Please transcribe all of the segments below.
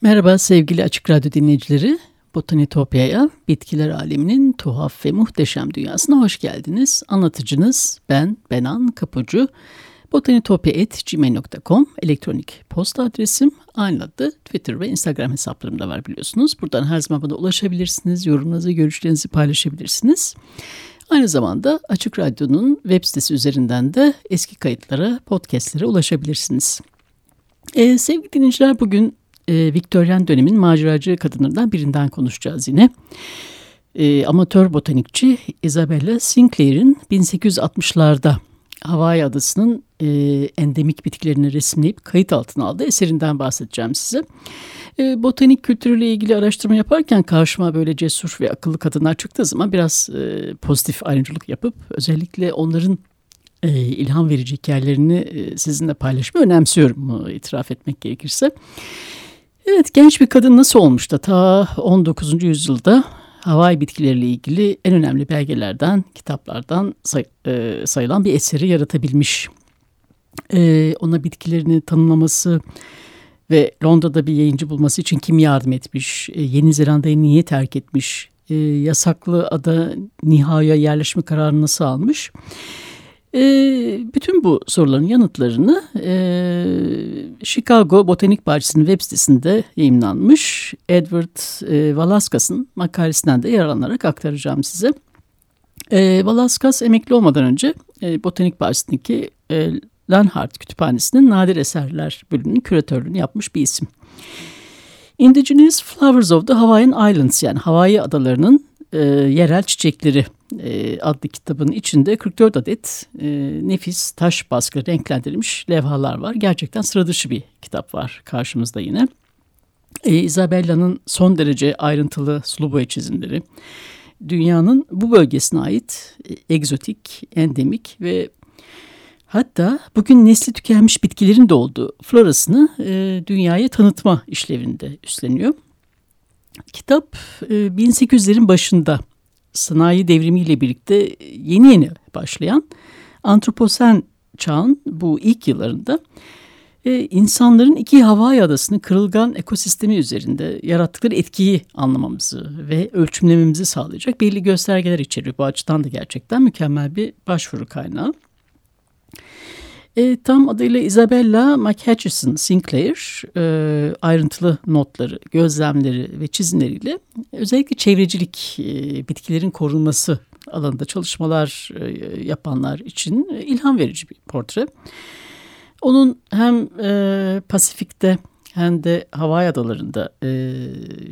Merhaba sevgili Açık Radyo dinleyicileri. Botanitopya'ya, bitkiler aleminin tuhaf ve muhteşem dünyasına hoş geldiniz. Anlatıcınız ben Benan Kapucu. Botanitopya.gmail.com elektronik posta adresim. Aynı adı Twitter ve Instagram hesaplarım da var biliyorsunuz. Buradan her zaman bana ulaşabilirsiniz. Yorumlarınızı, görüşlerinizi paylaşabilirsiniz. Aynı zamanda Açık Radyo'nun web sitesi üzerinden de eski kayıtlara, podcastlere ulaşabilirsiniz. Ee, sevgili dinleyiciler bugün e, Viktoryen dönemin maceracı kadınlarından birinden konuşacağız yine. E, amatör botanikçi Isabella Sinclair'in 1860'larda Hawaii adasının e, endemik bitkilerini resimleyip kayıt altına aldığı eserinden bahsedeceğim size. E, botanik kültürüyle ilgili araştırma yaparken karşıma böyle cesur ve akıllı kadınlar çıktığı zaman biraz e, pozitif ayrımcılık yapıp özellikle onların e, ilham verici hikayelerini e, sizinle paylaşmayı önemsiyorum itiraf etmek gerekirse. Evet genç bir kadın nasıl olmuş da ta 19. yüzyılda havai bitkileriyle ilgili en önemli belgelerden, kitaplardan say, e, sayılan bir eseri yaratabilmiş. E, ona bitkilerini tanımlaması ve Londra'da bir yayıncı bulması için kim yardım etmiş, e, Yeni Zelanda'yı niye terk etmiş, e, yasaklı ada Niha'ya yerleşme kararını nasıl almış... E, bütün bu soruların yanıtlarını e, Chicago Botanik Bahçesi'nin web sitesinde yayınlanmış Edward e, Valaskas'ın makalesinden de yararlanarak aktaracağım size. E, Valaskas emekli olmadan önce e, Botanik Bahçesi'ndeki e, Lanhart Kütüphanesi'nin nadir eserler bölümünün küratörlüğünü yapmış bir isim. Indigenous Flowers of the Hawaiian Islands yani Hawaii adalarının e, yerel çiçekleri e, adlı kitabın içinde 44 adet e, nefis taş baskı renklendirilmiş levhalar var. Gerçekten sıra dışı bir kitap var karşımızda yine. E, Isabella'nın son derece ayrıntılı sulu boya çizimleri, dünyanın bu bölgesine ait e, egzotik, endemik ve hatta bugün nesli tükenmiş bitkilerin de olduğu florasını e, dünyaya tanıtma işlevinde üstleniyor. Kitap 1800'lerin e, başında sanayi devrimiyle birlikte yeni yeni başlayan antroposen çağın bu ilk yıllarında e, insanların iki Hawaii adasının kırılgan ekosistemi üzerinde yarattıkları etkiyi anlamamızı ve ölçümlememizi sağlayacak belli göstergeler içeriyor. Bu açıdan da gerçekten mükemmel bir başvuru kaynağı. E, tam adıyla Isabella McHutchison Sinclair e, ayrıntılı notları, gözlemleri ve çizimleriyle özellikle çevrecilik, e, bitkilerin korunması alanında çalışmalar e, yapanlar için e, ilham verici bir portre. Onun hem e, Pasifik'te hem de Hawaii adalarında e,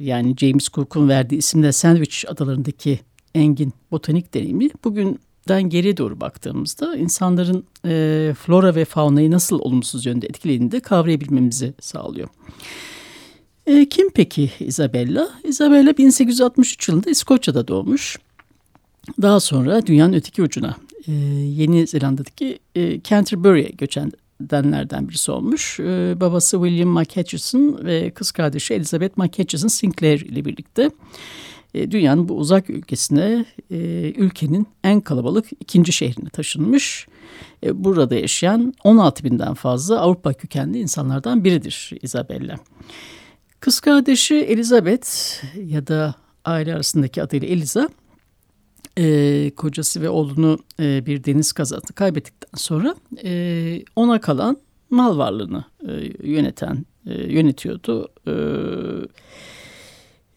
yani James Cook'un verdiği isimle Sandwich adalarındaki engin botanik deneyimi bugün den geriye doğru baktığımızda insanların e, flora ve faunayı nasıl olumsuz yönde etkilediğini de kavrayabilmemizi sağlıyor. E, kim peki Isabella? Isabella 1863 yılında İskoçya'da doğmuş. Daha sonra dünyanın öteki ucuna e, Yeni Zelanda'daki e, Canterbury'e göçenlerden birisi olmuş. E, babası William McHutchison ve kız kardeşi Elizabeth McHutchison Sinclair ile birlikte dünyanın bu uzak ülkesine e, ülkenin en kalabalık ikinci şehrine taşınmış. E, burada yaşayan 16 binden fazla Avrupa kökenli insanlardan biridir Isabella. Kız kardeşi Elizabeth ya da aile arasındaki adıyla Eliza e, kocası ve oğlunu e, bir deniz kazası kaybettikten sonra e, ona kalan mal varlığını e, yöneten e, yönetiyordu. E,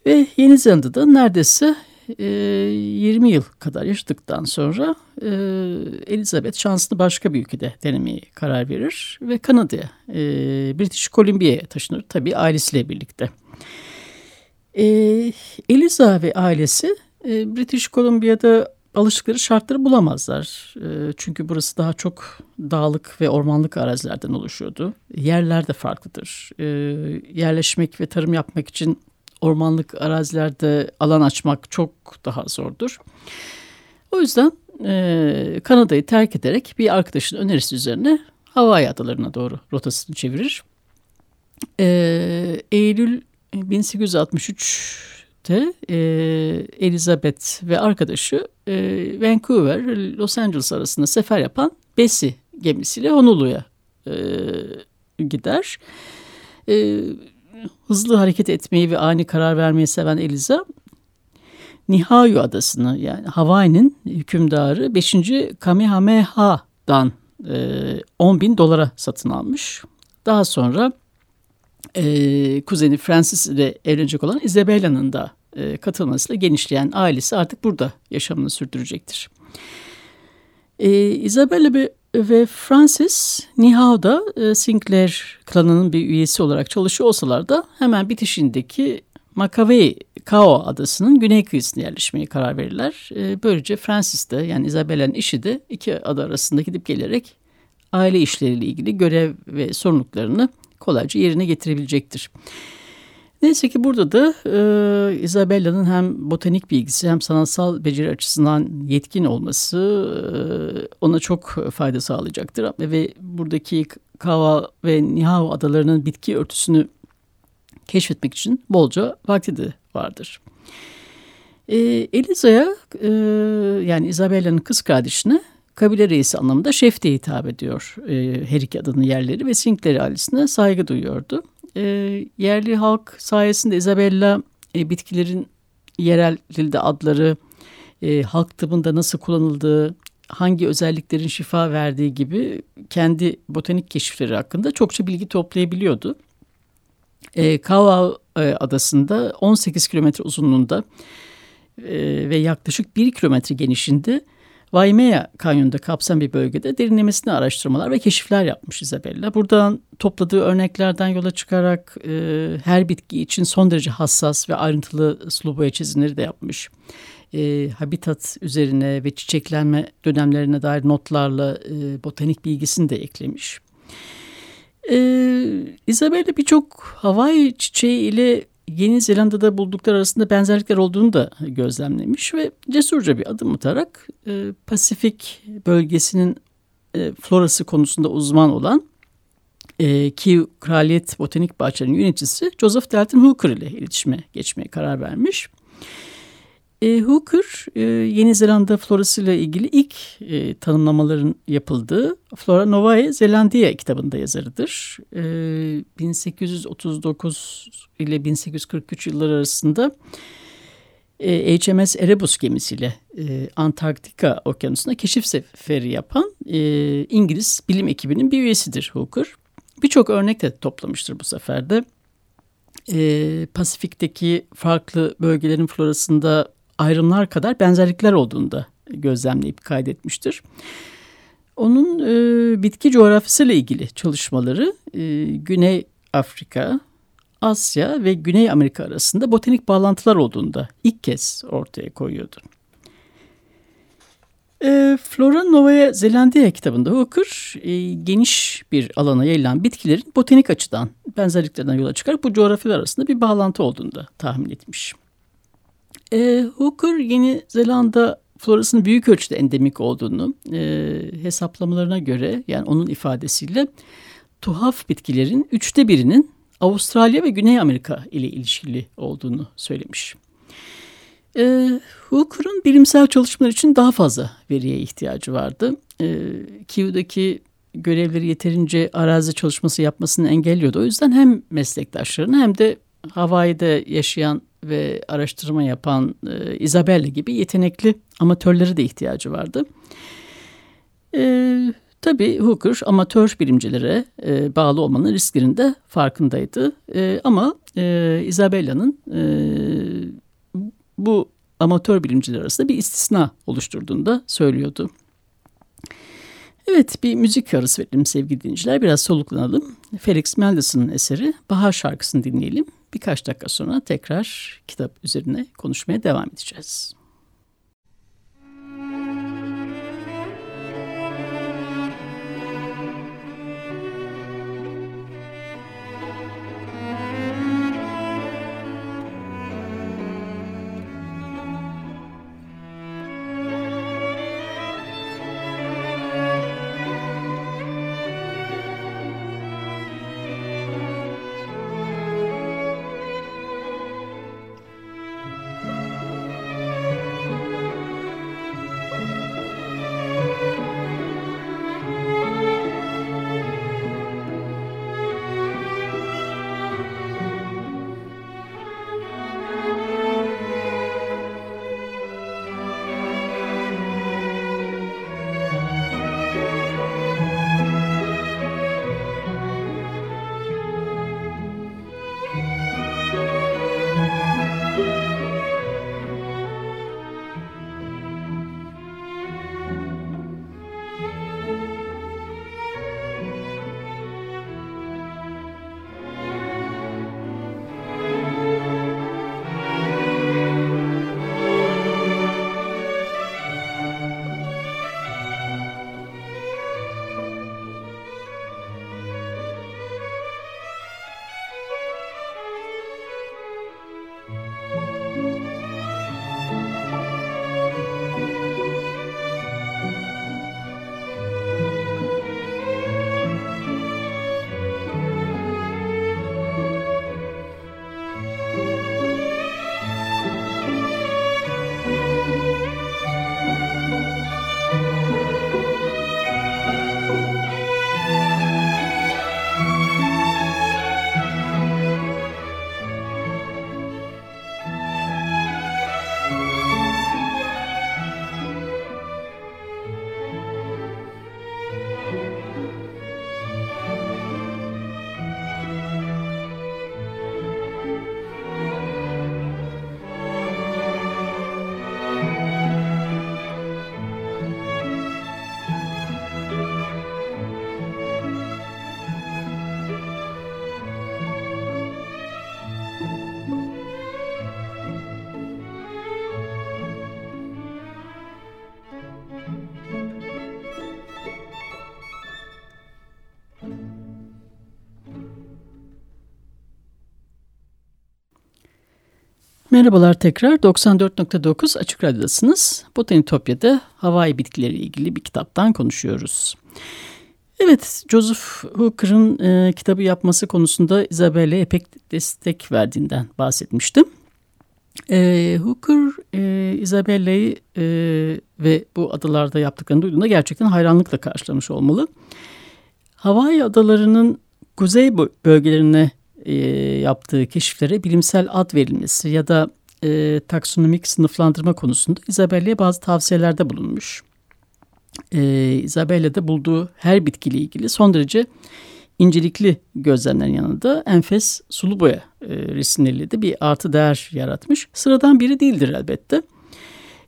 ve Yeni Zelanda'da neredeyse e, 20 yıl kadar yaşadıktan sonra e, Elizabeth şansını başka bir ülkede denemeye karar verir ve Kanada'ya, e, British Columbia'ya taşınır tabii ailesiyle birlikte. E, Eliza ve ailesi e, British Columbia'da alıştıkları şartları bulamazlar. E, çünkü burası daha çok dağlık ve ormanlık arazilerden oluşuyordu. Yerler de farklıdır. E, yerleşmek ve tarım yapmak için ormanlık arazilerde alan açmak çok daha zordur. O yüzden e, Kanada'yı terk ederek bir arkadaşın önerisi üzerine Hawaii adalarına doğru rotasını çevirir. E, Eylül 1863'te e, Elizabeth ve arkadaşı e, Vancouver, Los Angeles arasında sefer yapan Bessie gemisiyle Honolulu'ya e, gider. E, hızlı hareket etmeyi ve ani karar vermeyi seven Eliza Nihayu adasını yani Hawaii'nin hükümdarı 5. Kamehameha'dan e, 10 bin dolara satın almış. Daha sonra e, kuzeni Francis ile evlenecek olan Isabella'nın da e, katılmasıyla genişleyen ailesi artık burada yaşamını sürdürecektir. E, Isabella ve, ve Francis Nihao'da e, Sinclair klanının bir üyesi olarak çalışıyor olsalar da hemen bitişindeki Makavei Kao adasının güney kıyısına yerleşmeye karar verirler. E, böylece Francis de yani Isabella'nın işi de iki ada arasında gidip gelerek aile işleriyle ilgili görev ve sorumluluklarını kolayca yerine getirebilecektir. Neyse ki burada da e, Isabella'nın hem botanik bilgisi hem sanatsal beceri açısından yetkin olması e, ona çok fayda sağlayacaktır. Ve buradaki Kava ve Nihao adalarının bitki örtüsünü keşfetmek için bolca vakti de vardır. E, Eliza'ya e, yani Isabella'nın kız kardeşine kabile reisi anlamında şef diye hitap ediyor e, her iki adının yerleri ve Sinclair ailesine saygı duyuyordu. E, yerli halk sayesinde Isabella e, bitkilerin yerel dilde adları, e, halk tıbbında nasıl kullanıldığı, hangi özelliklerin şifa verdiği gibi kendi botanik keşifleri hakkında çokça bilgi toplayabiliyordu. E, Kava e, adasında 18 kilometre uzunluğunda e, ve yaklaşık 1 kilometre genişinde Waimea kanyonunda kapsam bir bölgede derinlemesine araştırmalar ve keşifler yapmış Isabella. Buradan topladığı örneklerden yola çıkarak e, her bitki için son derece hassas ve ayrıntılı sulu boya çizimleri de yapmış. E, habitat üzerine ve çiçeklenme dönemlerine dair notlarla e, botanik bilgisini de eklemiş. E, Isabella birçok Hawaii çiçeği ile Yeni Zelanda'da buldukları arasında benzerlikler olduğunu da gözlemlemiş ve cesurca bir adım atarak e, Pasifik bölgesinin e, florası konusunda uzman olan e, Kew Kraliyet Botanik Bahçelerinin yöneticisi Joseph Dalton Hooker ile iletişime geçmeye karar vermiş. E, Hooker e, Yeni Zelanda florası ile ilgili ilk e, tanımlamaların yapıldığı Flora Novae Zelandia kitabında yazarıdır. E, 1839 ile 1843 yılları arasında e, HMS Erebus gemisiyle e, Antarktika okyanusuna keşif seferi yapan e, İngiliz bilim ekibinin bir üyesidir Hooker. Birçok örnek de toplamıştır bu seferde. E, Pasifik'teki farklı bölgelerin florasında ayrımlar kadar benzerlikler olduğunu da gözlemleyip kaydetmiştir. Onun e, bitki coğrafyasıyla ilgili çalışmaları e, Güney Afrika, Asya ve Güney Amerika arasında botanik bağlantılar olduğunu da ilk kez ortaya koyuyordu. E, Flora Novaya Zelandia kitabında Hooker e, geniş bir alana yayılan bitkilerin botanik açıdan benzerliklerden yola çıkarak bu coğrafyalar arasında bir bağlantı olduğunu da tahmin etmiş. E, Hooker Yeni Zelanda florasının büyük ölçüde endemik olduğunu e, hesaplamalarına göre yani onun ifadesiyle tuhaf bitkilerin üçte birinin Avustralya ve Güney Amerika ile ilişkili olduğunu söylemiş. E, Hooker'ın bilimsel çalışmalar için daha fazla veriye ihtiyacı vardı. E, Kiyu'daki görevleri yeterince arazi çalışması yapmasını engelliyordu. O yüzden hem meslektaşlarını hem de Hawaii'de yaşayan ve araştırma yapan e, Isabella gibi yetenekli amatörlere de ihtiyacı vardı. E, tabii Hooker amatör bilimcilere e, bağlı olmanın risklerinde farkındaydı. E, ama e, Isabella'nın e, bu amatör bilimciler arasında bir istisna oluşturduğunu da söylüyordu. Evet bir müzik arası verelim sevgili dinleyiciler. Biraz soluklanalım. Felix Mendelssohn'un eseri Bahar şarkısını dinleyelim. Birkaç dakika sonra tekrar kitap üzerine konuşmaya devam edeceğiz. Merhabalar tekrar 94.9 Açık Radyo'dasınız. Botanitopya'da havai bitkileri ilgili bir kitaptan konuşuyoruz. Evet, Joseph Hooker'ın e, kitabı yapması konusunda Isabelle epek destek verdiğinden bahsetmiştim. E, Hooker, e, Isabelle'yi e, ve bu adalarda yaptıklarını duyduğunda gerçekten hayranlıkla karşılamış olmalı. Hawaii adalarının kuzey bölgelerine e, yaptığı keşiflere bilimsel ad verilmesi ya da e, taksonomik sınıflandırma konusunda Isabelle'ye bazı tavsiyelerde bulunmuş. E, Isabelle de bulduğu her bitkiyle ilgili son derece incelikli gözlemlerin yanında enfes sulu boya e, resimleriyle de bir artı değer yaratmış. Sıradan biri değildir elbette.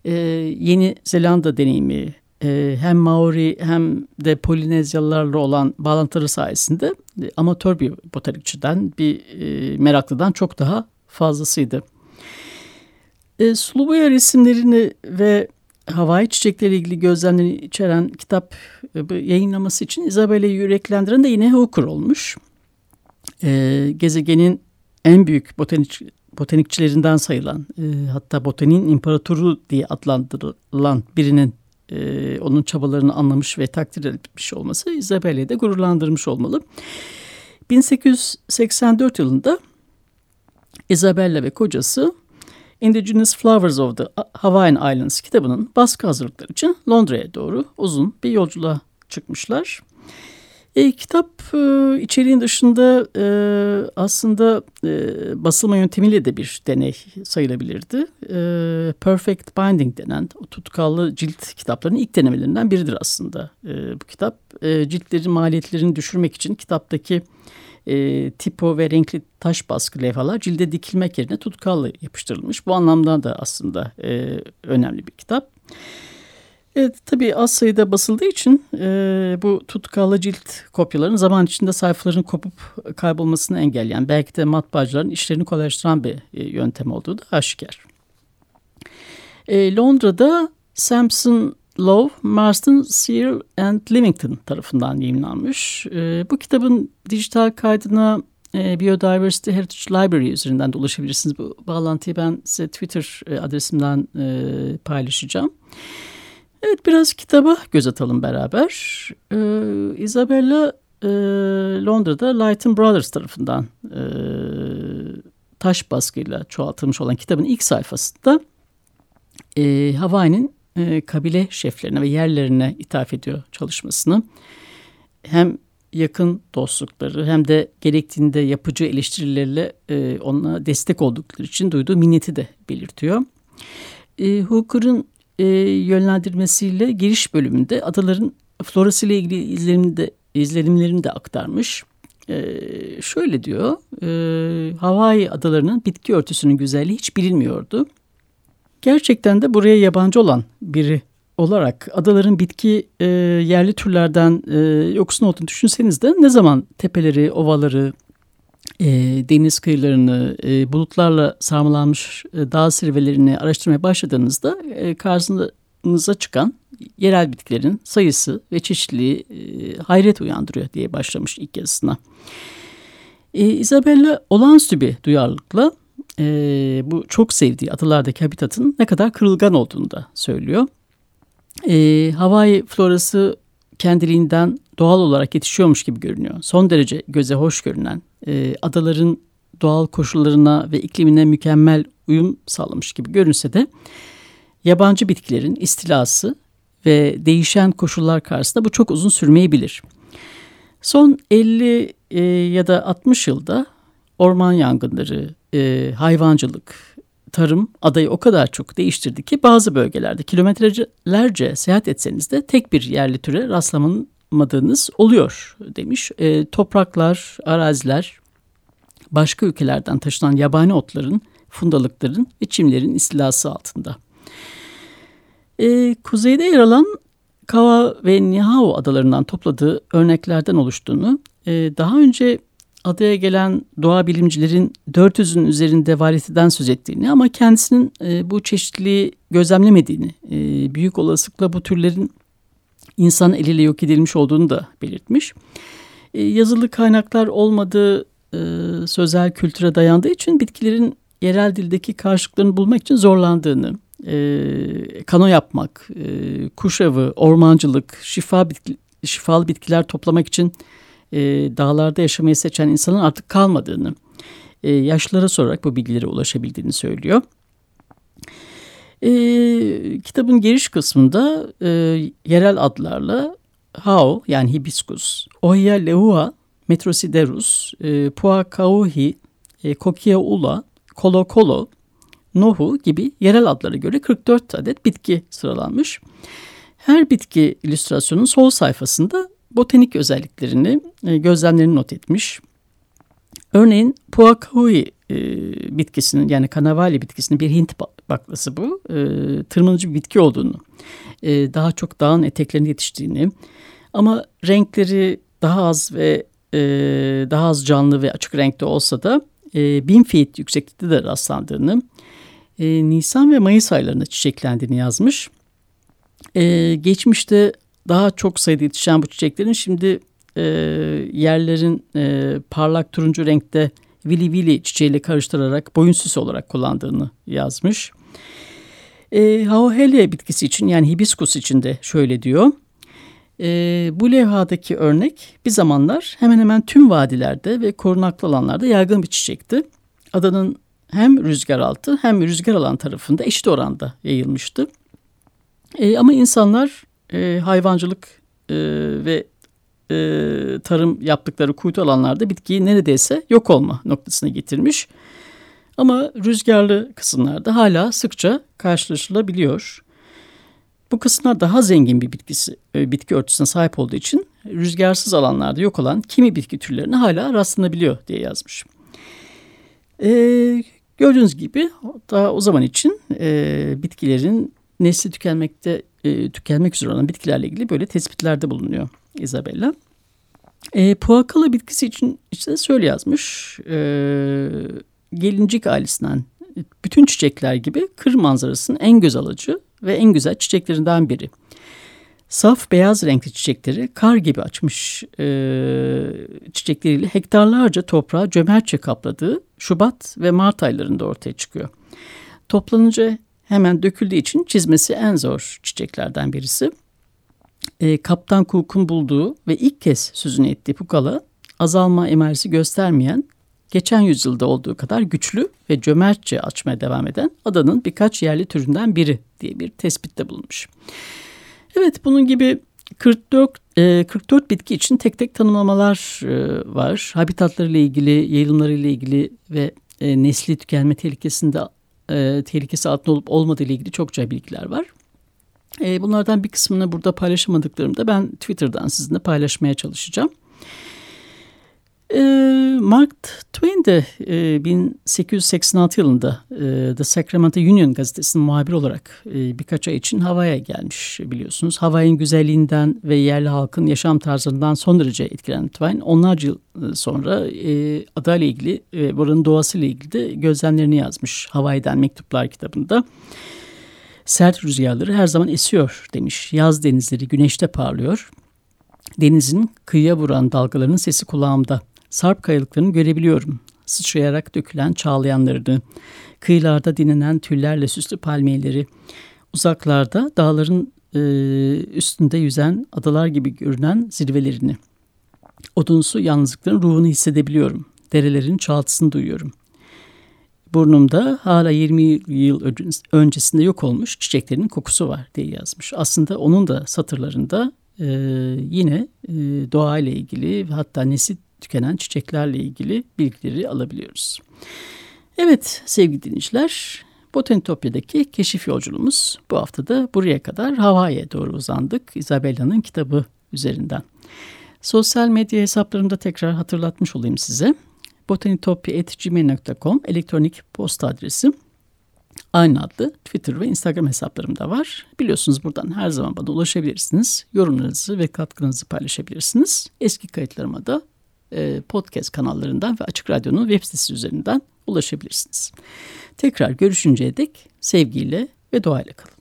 E, Yeni Zelanda deneyimi, e, hem Maori hem de Polinezyalılarla olan bağlantıları sayesinde e, amatör bir botanikçiden, bir e, meraklıdan çok daha fazlasıydı. E, Suluboya resimlerini ve havai çiçekleri ilgili gözlemleri içeren kitap e, yayınlaması için Isabelle'yi yüreklendiren de yine Hooker olmuş. Gezegenin en büyük botanik, botanikçilerinden sayılan hatta botaniğin imparatoru diye adlandırılan birinin e, onun çabalarını anlamış ve takdir etmiş olması Isabelle'yi de gururlandırmış olmalı. 1884 yılında Isabella ve kocası Indigenous Flowers of the Hawaiian Islands kitabının baskı hazırlıkları için Londra'ya doğru uzun bir yolculuğa çıkmışlar. E, kitap e, içeriğin dışında e, aslında e, basılma yöntemiyle de bir deney sayılabilirdi. E, Perfect Binding denen tutkallı cilt kitaplarının ilk denemelerinden biridir aslında e, bu kitap. E, ciltlerin maliyetlerini düşürmek için kitaptaki e, tipo ve renkli taş baskı levhalar cilde dikilmek yerine tutkallı yapıştırılmış. Bu anlamda da aslında e, önemli bir kitap. Evet tabii az sayıda basıldığı için e, bu tutkallı cilt kopyaların zaman içinde sayfaların kopup kaybolmasını engelleyen belki de matbaacıların işlerini kolaylaştıran bir e, yöntem olduğu da aşikar. E, Londra'da Samson Love, Marston, Searle and Livington tarafından yayınlanmış. E, bu kitabın dijital kaydına e, Biodiversity Heritage Library üzerinden de ulaşabilirsiniz. Bu bağlantıyı ben size Twitter e, adresimden e, paylaşacağım. Evet biraz kitaba göz atalım beraber. Ee, Isabella e, Londra'da Lighton Brothers tarafından e, taş baskıyla çoğaltılmış olan kitabın ilk sayfasında e, Hawaii'nin e, kabile şeflerine ve yerlerine ithaf ediyor çalışmasını. Hem yakın dostlukları hem de gerektiğinde yapıcı eleştirileriyle e, ona destek oldukları için duyduğu minneti de belirtiyor. E, Hooker'ın e, yönlendirmesiyle giriş bölümünde adaların florası ile ilgili izlenimde, izlenimlerini de aktarmış. E, şöyle diyor, e, Hawaii adalarının bitki örtüsünün güzelliği hiç bilinmiyordu. Gerçekten de buraya yabancı olan biri olarak adaların bitki e, yerli türlerden e, yoksun olduğunu düşünseniz de ne zaman tepeleri, ovaları, e, deniz kıyılarını, e, bulutlarla sarmalanmış e, dağ zirvelerini araştırmaya başladığınızda e, karşınıza çıkan yerel bitkilerin sayısı ve çeşitliliği e, hayret uyandırıyor diye başlamış ilk yazısına. E, Isabella olağanüstü bir duyarlılıkla e, bu çok sevdiği adalardaki habitatın ne kadar kırılgan olduğunu da söylüyor. E, Hawaii florası kendiliğinden doğal olarak yetişiyormuş gibi görünüyor. Son derece göze hoş görünen, e, adaların doğal koşullarına ve iklimine mükemmel uyum sağlamış gibi görünse de yabancı bitkilerin istilası ve değişen koşullar karşısında bu çok uzun sürmeyebilir. Son 50 e, ya da 60 yılda orman yangınları, e, hayvancılık, tarım adayı o kadar çok değiştirdi ki bazı bölgelerde kilometrelerce seyahat etseniz de tek bir yerli türe rastlamadığınız oluyor demiş. E, topraklar, araziler başka ülkelerden taşınan yabani otların, fundalıkların ve çimlerin istilası altında. E, kuzeyde yer alan Kava ve Nihao adalarından topladığı örneklerden oluştuğunu, e, daha önce adaya gelen doğa bilimcilerin 400'ün üzerinde variteden söz ettiğini ama kendisinin e, bu çeşitliliği gözlemlemediğini, e, büyük olasılıkla bu türlerin insan eliyle yok edilmiş olduğunu da belirtmiş. E, yazılı kaynaklar olmadığı e, sözel kültüre dayandığı için bitkilerin yerel dildeki karşılıklarını bulmak için zorlandığını, e, kano yapmak, e, kuş avı, ormancılık, şifa bitki, şifalı bitkiler toplamak için e, dağlarda yaşamayı seçen insanın artık kalmadığını, e, yaşlılara sorarak bu bilgilere ulaşabildiğini söylüyor. E, kitabın giriş kısmında e, yerel adlarla Hao yani hibiskus, Ohia lehua, Metrosiderus, e, Puakauhi, e, Kokiaula, Kolo Kolo, Nohu gibi yerel adlara göre 44 adet bitki sıralanmış. Her bitki illüstrasyonun sol sayfasında botanik özelliklerini, e, gözlemlerini not etmiş. Örneğin Puakhui e, bitkisinin yani kanavali bitkisinin bir Hint baklası bu. E, tırmanıcı bir bitki olduğunu, e, daha çok dağın eteklerinde yetiştiğini ama renkleri daha az ve e, daha az canlı ve açık renkte olsa da e, bin feet yükseklikte de rastlandığını, e, Nisan ve Mayıs aylarında çiçeklendiğini yazmış. E, geçmişte daha çok sayıda yetişen bu çiçeklerin şimdi e, yerlerin e, parlak turuncu renkte vili vili çiçeğiyle karıştırarak boyun süsü olarak kullandığını yazmış. E, Hauhelia bitkisi için yani hibiskus için de şöyle diyor. E, bu levhadaki örnek bir zamanlar hemen hemen tüm vadilerde ve korunaklı alanlarda yaygın bir çiçekti. Adanın hem rüzgar altı hem rüzgar alan tarafında eşit oranda yayılmıştı. E, ama insanlar e, hayvancılık e, ve e, tarım yaptıkları kuytu alanlarda bitkiyi neredeyse yok olma noktasına getirmiş. Ama rüzgarlı kısımlarda hala sıkça karşılaşılabiliyor. Bu kısımlar daha zengin bir bitkisi, e, bitki örtüsüne sahip olduğu için rüzgarsız alanlarda yok olan kimi bitki türlerine hala rastlanabiliyor diye yazmış. Ee, gördüğünüz gibi daha o zaman için e, bitkilerin nesli tükenmekte e, tükenmek üzere olan bitkilerle ilgili böyle tespitlerde bulunuyor Isabella. E, Puakala bitkisi için işte şöyle yazmış. E, gelincik ailesinden bütün çiçekler gibi kır manzarasının en göz alıcı ve en güzel çiçeklerinden biri. Saf beyaz renkli çiçekleri kar gibi açmış e, çiçekleriyle hektarlarca toprağı cömertçe kapladığı Şubat ve Mart aylarında ortaya çıkıyor. Toplanınca hemen döküldüğü için çizmesi en zor çiçeklerden birisi. E, Kaptan Cook'un bulduğu ve ilk kez sözünü ettiği pukala azalma emaresi göstermeyen geçen yüzyılda olduğu kadar güçlü ve cömertçe açmaya devam eden adanın birkaç yerli türünden biri diye bir tespitte bulunmuş. Evet bunun gibi 44, e, 44 bitki için tek tek tanımlamalar e, var. Habitatları ile ilgili, yayılımları ile ilgili ve e, nesli tükenme tehlikesinde e, tehlikesi altında olup olmadığı ile ilgili çokça bilgiler var. E, bunlardan bir kısmını burada paylaşamadıklarımı da ben Twitter'dan sizinle paylaşmaya çalışacağım. E, Mark Twain de e, 1886 yılında e, The Sacramento Union gazetesinin muhabir olarak e, birkaç ay için Hawaii'ye gelmiş biliyorsunuz. Hawaii'nin güzelliğinden ve yerli halkın yaşam tarzından son derece etkilenen Twain onlarca yıl e, sonra e, adayla ilgili ve buranın doğasıyla ilgili de gözlemlerini yazmış Hawaii'den Mektuplar kitabında. Sert rüzgarları her zaman esiyor demiş. Yaz denizleri güneşte parlıyor. Denizin kıyıya vuran dalgalarının sesi kulağımda. Sarp kayalıklarını görebiliyorum. Sıçrayarak dökülen çağlayanlarını, kıyılarda dinlenen tüllerle süslü palmiyeleri, uzaklarda dağların e, üstünde yüzen adalar gibi görünen zirvelerini. Odunsu yalnızlıkların ruhunu hissedebiliyorum. Derelerin çaltısını duyuyorum. Burnumda hala 20 yıl öncesinde yok olmuş çiçeklerin kokusu var diye yazmış. Aslında onun da satırlarında e, yine e, doğa ile ilgili hatta nesil tükenen çiçeklerle ilgili bilgileri alabiliyoruz. Evet sevgili dinleyiciler Botanitopya'daki keşif yolculuğumuz bu hafta da buraya kadar Hawaii'ye doğru uzandık Isabella'nın kitabı üzerinden. Sosyal medya hesaplarımda tekrar hatırlatmış olayım size. botanitopya.gmail.com elektronik posta adresim. Aynı adlı Twitter ve Instagram hesaplarımda var. Biliyorsunuz buradan her zaman bana ulaşabilirsiniz. Yorumlarınızı ve katkınızı paylaşabilirsiniz. Eski kayıtlarıma da e, podcast kanallarından ve Açık Radyo'nun web sitesi üzerinden ulaşabilirsiniz. Tekrar görüşünceye dek sevgiyle ve doğayla kalın.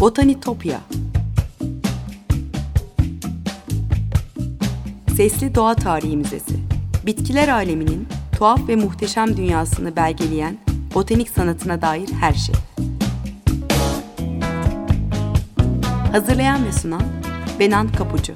Botanitopya Sesli Doğa Tarihi Müzesi Bitkiler aleminin tuhaf ve muhteşem dünyasını belgeleyen botanik sanatına dair her şey. Hazırlayan ve sunan Benan Kapucu